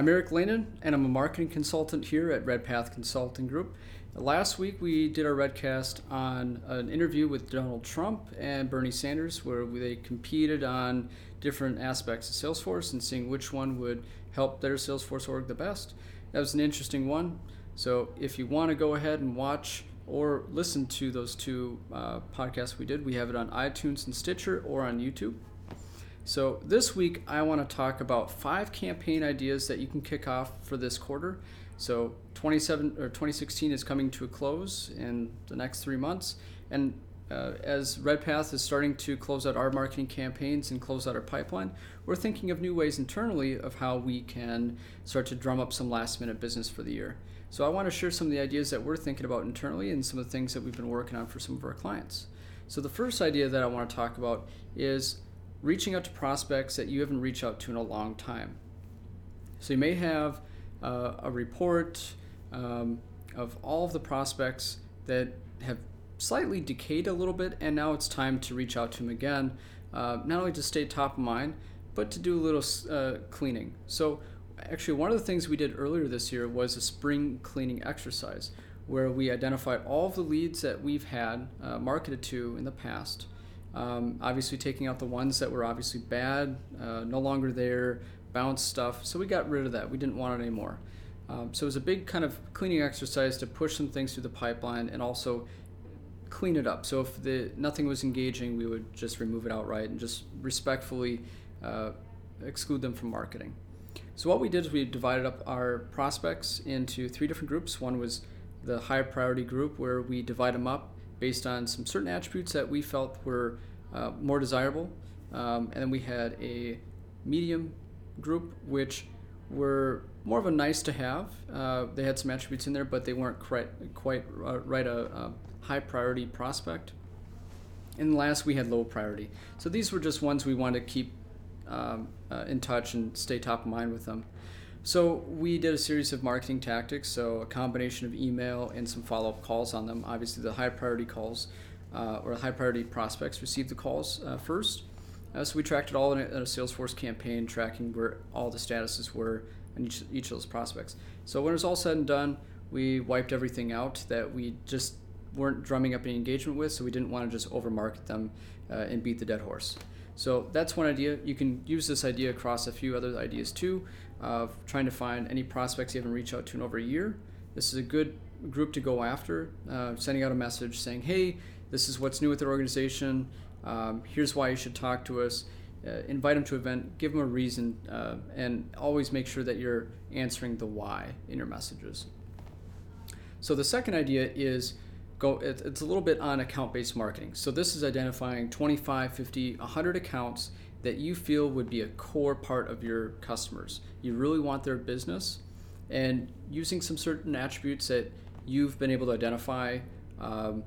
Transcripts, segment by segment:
I'm Eric Lehnen, and I'm a marketing consultant here at Redpath Consulting Group. Last week, we did our Redcast on an interview with Donald Trump and Bernie Sanders, where they competed on different aspects of Salesforce and seeing which one would help their Salesforce org the best. That was an interesting one. So, if you want to go ahead and watch or listen to those two uh, podcasts we did, we have it on iTunes and Stitcher or on YouTube. So this week I want to talk about five campaign ideas that you can kick off for this quarter. So 27 or 2016 is coming to a close in the next three months, and uh, as Redpath is starting to close out our marketing campaigns and close out our pipeline, we're thinking of new ways internally of how we can start to drum up some last minute business for the year. So I want to share some of the ideas that we're thinking about internally and some of the things that we've been working on for some of our clients. So the first idea that I want to talk about is reaching out to prospects that you haven't reached out to in a long time. So you may have uh, a report um, of all of the prospects that have slightly decayed a little bit, and now it's time to reach out to them again, uh, not only to stay top of mind, but to do a little uh, cleaning. So, actually, one of the things we did earlier this year was a spring cleaning exercise where we identified all of the leads that we've had uh, marketed to in the past um, obviously, taking out the ones that were obviously bad, uh, no longer there, bounce stuff. So we got rid of that. We didn't want it anymore. Um, so it was a big kind of cleaning exercise to push some things through the pipeline and also clean it up. So if the nothing was engaging, we would just remove it outright and just respectfully uh, exclude them from marketing. So what we did is we divided up our prospects into three different groups. One was the higher priority group where we divide them up based on some certain attributes that we felt were uh, more desirable. Um, and then we had a medium group, which were more of a nice to have. Uh, they had some attributes in there, but they weren't quite, quite uh, right a, a, high priority prospect. And last, we had low priority. So these were just ones we wanted to keep um, uh, in touch and stay top of mind with them. So we did a series of marketing tactics, so a combination of email and some follow-up calls on them. Obviously, the high priority calls uh, or high priority prospects received the calls uh, first. Uh, so we tracked it all in a, in a, Salesforce campaign, tracking where all the statuses were on each, each of those prospects. So when it was all said and done, we wiped everything out that we just weren't drumming up any engagement with, so we didn't want to just overmarket them uh, and beat the dead horse. So that's one idea. You can use this idea across a few other ideas too of trying to find any prospects you haven't reached out to in over a year. This is a good group to go after, uh, sending out a message saying, hey, this is what's new with their organization. Um, here's why you should talk to us. Uh, invite them to an event, give them a reason, uh, and always make sure that you're answering the why in your messages. So the second idea is go it's a little bit on account-based marketing. So this is identifying 25, 50, 100 accounts that you feel would be a core part of your customers. You really want their business, and using some certain attributes that you've been able to identify, um,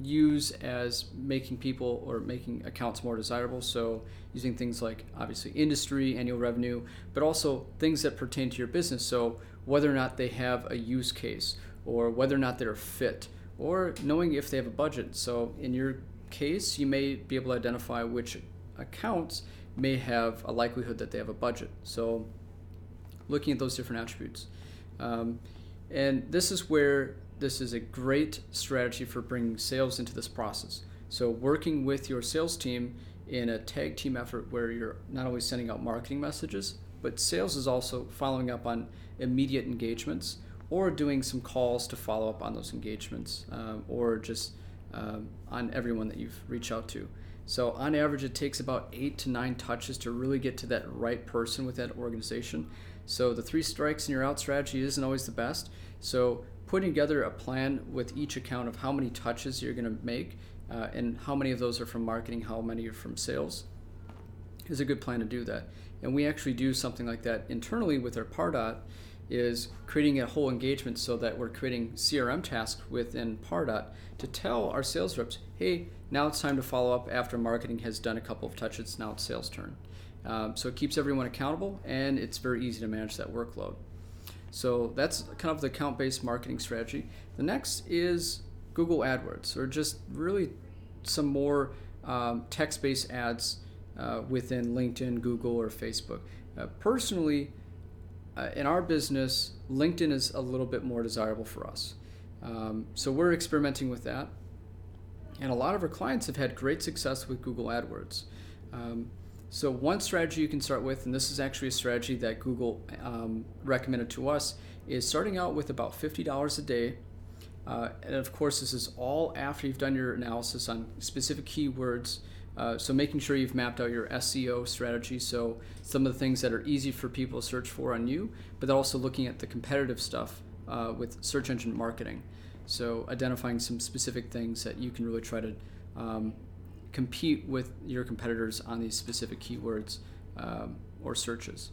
use as making people or making accounts more desirable. So, using things like obviously industry, annual revenue, but also things that pertain to your business. So, whether or not they have a use case, or whether or not they're fit, or knowing if they have a budget. So, in your case, you may be able to identify which accounts may have a likelihood that they have a budget. So, looking at those different attributes. Um, and this is where this is a great strategy for bringing sales into this process. So, working with your sales team in a tag team effort where you're not only sending out marketing messages, but sales is also following up on immediate engagements or doing some calls to follow up on those engagements um, or just um, on everyone that you've reached out to. So on average, it takes about eight to nine touches to really get to that right person with that organization. So the three strikes and you're out strategy isn't always the best. So putting together a plan with each account of how many touches you're going to make uh, and how many of those are from marketing, how many are from sales, is a good plan to do that. And we actually do something like that internally with our Pardot is creating a whole engagement so that we're creating CRM tasks within Pardot to tell our sales reps, hey, now it's time to follow up after marketing has done a couple of touches. Now it's sales turn. Um, so it keeps everyone accountable and it's very easy to manage that workload. So that's kind of the account based marketing strategy. The next is Google AdWords, or just really some more um, text based ads uh, within LinkedIn, Google, or Facebook. Uh, personally, uh, in our business, LinkedIn is a little bit more desirable for us. Um, so we're experimenting with that. And a lot of our clients have had great success with Google AdWords. Um, so, one strategy you can start with, and this is actually a strategy that Google um, recommended to us, is starting out with about $50 a day. Uh, and of course, this is all after you've done your analysis on specific keywords. Uh, so, making sure you've mapped out your SEO strategy. So, some of the things that are easy for people to search for on you, but also looking at the competitive stuff uh, with search engine marketing. So, identifying some specific things that you can really try to um, compete with your competitors on these specific keywords um, or searches.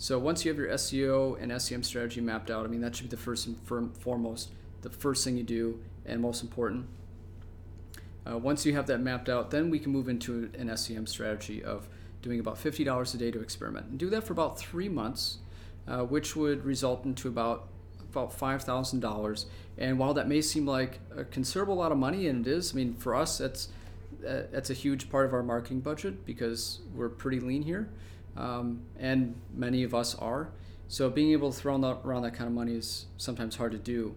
So once you have your SEO and SEM strategy mapped out, I mean that should be the first and foremost, the first thing you do and most important. Uh, once you have that mapped out, then we can move into an SEM strategy of doing about $50 a day to experiment and do that for about three months, uh, which would result into about about $5,000. And while that may seem like a considerable lot of money, and it is, I mean, for us, that's that's a huge part of our marketing budget because we're pretty lean here, um, and many of us are. So being able to throw around that kind of money is sometimes hard to do.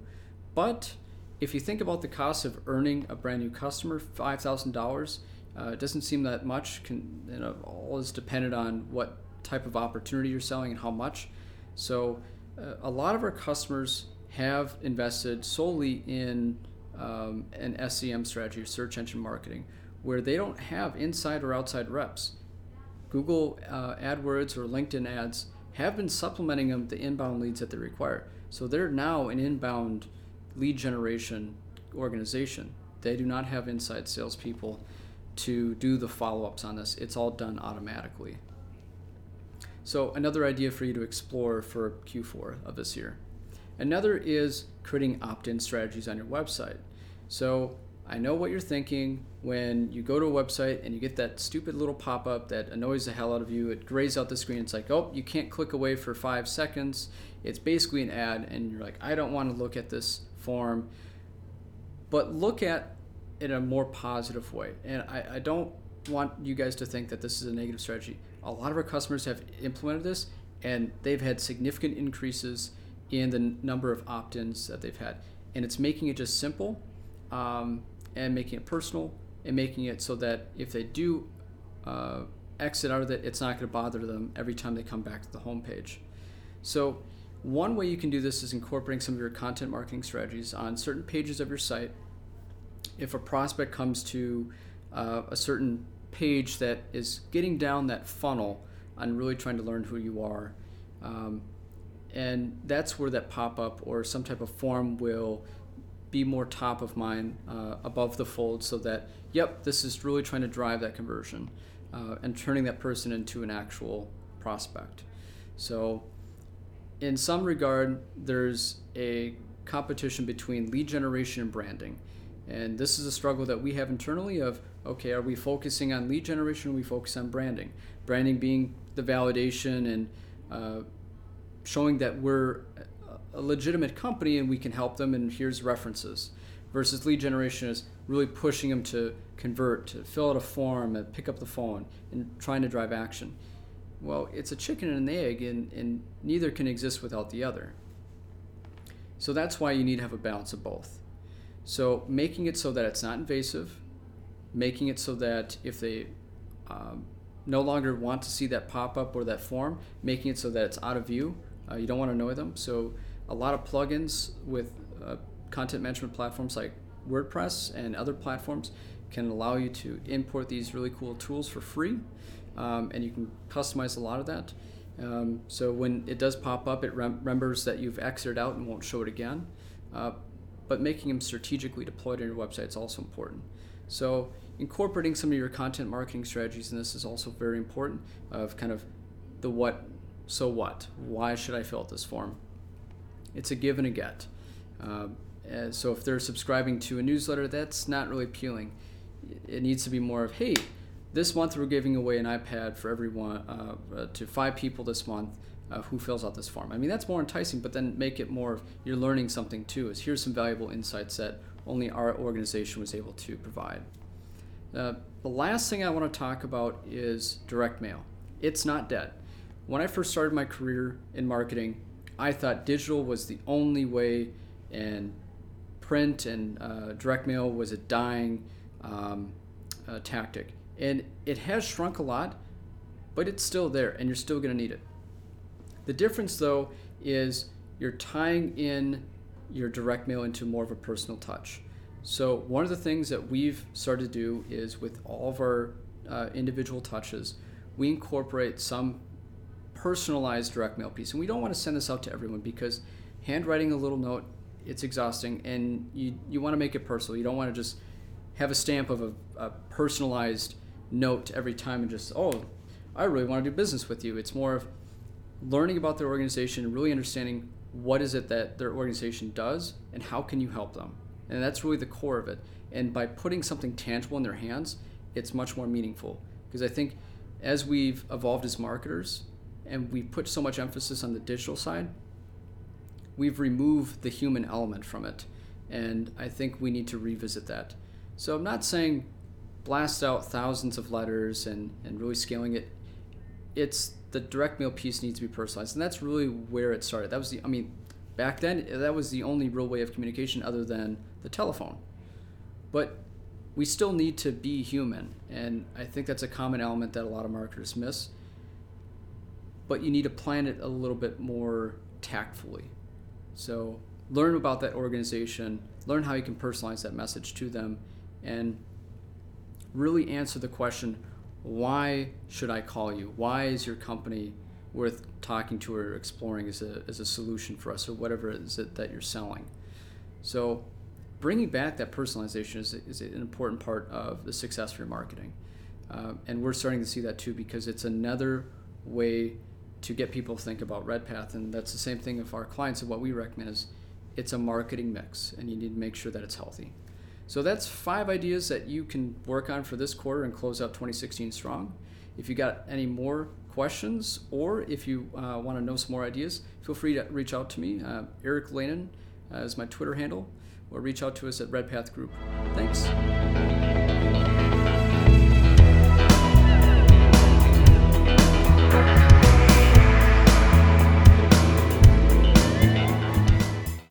But if you think about the cost of earning a brand new customer, five thousand uh, dollars, it doesn't seem that much. Can, you know, all is dependent on what type of opportunity you're selling and how much. So uh, a lot of our customers have invested solely in um, an SEM strategy, search engine marketing, where they don't have inside or outside reps. Google uh, AdWords or LinkedIn ads have been supplementing them the inbound leads that they require. So they're now an inbound lead generation organization. They do not have inside salespeople to do the follow ups on this. It's all done automatically. So, another idea for you to explore for Q4 of this year. Another is creating opt in strategies on your website. So, I know what you're thinking when you go to a website and you get that stupid little pop up that annoys the hell out of you. It grays out the screen. It's like, oh, you can't click away for five seconds. It's basically an ad, and you're like, I don't want to look at this form. But look at it in a more positive way. And I, I don't want you guys to think that this is a negative strategy. A lot of our customers have implemented this, and they've had significant increases in the number of opt ins that they've had. And it's making it just simple. Um, and making it personal and making it so that if they do uh, exit out of it, it's not going to bother them every time they come back to the homepage. So, one way you can do this is incorporating some of your content marketing strategies on certain pages of your site. If a prospect comes to uh, a certain page that is getting down that funnel on really trying to learn who you are, um, and that's where that pop up or some type of form will be more top of mind uh, above the fold so that, yep, this is really trying to drive that conversion uh, and turning that person into an actual prospect. So, in some regard, there's a competition between lead generation and branding. And this is a struggle that we have internally of okay, are we focusing on lead generation or we focus on branding? Branding being the validation and uh, showing that we're a legitimate company and we can help them and here's references versus lead generation is really pushing them to convert to fill out a form and pick up the phone and trying to drive action well it's a chicken and an egg and, and neither can exist without the other. So that's why you need to have a balance of both. So making it so that it's not invasive making it so that if they um, no longer want to see that pop-up or that form making it so that it's out of view uh, you don't want to annoy them. So a lot of plugins with uh, content management platforms like WordPress and other platforms can allow you to import these really cool tools for free, um, and you can customize a lot of that. Um, so when it does pop up, it rem- remembers that you've exited out and won't show it again. Uh, but making them strategically deployed on your website is also important. So incorporating some of your content marketing strategies in this is also very important. Of kind of the what, so what, why should I fill out this form? It's a give and a get. Uh, so if they're subscribing to a newsletter, that's not really appealing. It needs to be more of, hey, this month we're giving away an iPad for everyone uh, uh, to five people this month uh, who fills out this form. I mean, that's more enticing, but then make it more you're learning something too. Is here's some valuable insights that only our organization was able to provide. Uh, the last thing I want to talk about is direct mail. It's not dead when I first started my career in marketing, I thought digital was the only way, and print and uh, direct mail was a dying um, uh, tactic. And it has shrunk a lot, but it's still there, and you're still going to need it. The difference, though, is you're tying in your direct mail into more of a personal touch. So, one of the things that we've started to do is with all of our uh, individual touches, we incorporate some personalized direct mail piece. And we don't want to send this out to everyone because handwriting a little note, it's exhausting, and you, you want to make it personal. You don't want to just have a stamp of a, a personalized note every time and just, oh, I really want to do business with you. It's more of learning about their organization really understanding what is it that their organization does and how can you help them. And that's really the core of it. And by putting something tangible in their hands, it's much more meaningful. Because I think as we've evolved as marketers and we put so much emphasis on the digital side, we've removed the human element from it. And I think we need to revisit that. So I'm not saying blast out thousands of letters and, and really scaling it. It's the direct mail piece needs to be personalized. And that's really where it started. That was the, I mean, back then, that was the only real way of communication other than the telephone. But we still need to be human. And I think that's a common element that a lot of marketers miss. But you need to plan it a little bit more tactfully. So learn about that organization, learn how you can personalize that message to them, and really answer the question why should I call you? Why is your company worth talking to or exploring as a, as a solution for us or whatever it is that, that you're selling? So, bringing back that personalization is, is an important part of the success for your marketing. Uh, and we're starting to see that too because it's another way to get people to think about RedPath. And that's the same thing of our clients. And what we recommend is it's a marketing mix, and you need to make sure that it's healthy. So that's five ideas that you can work on for this quarter and close out 2016 strong. If you got any more questions or if you uh, want to know some more ideas, feel free to reach out to me. Uh, Eric Lanin uh, is my Twitter handle, or reach out to us at Redpath Group. Thanks.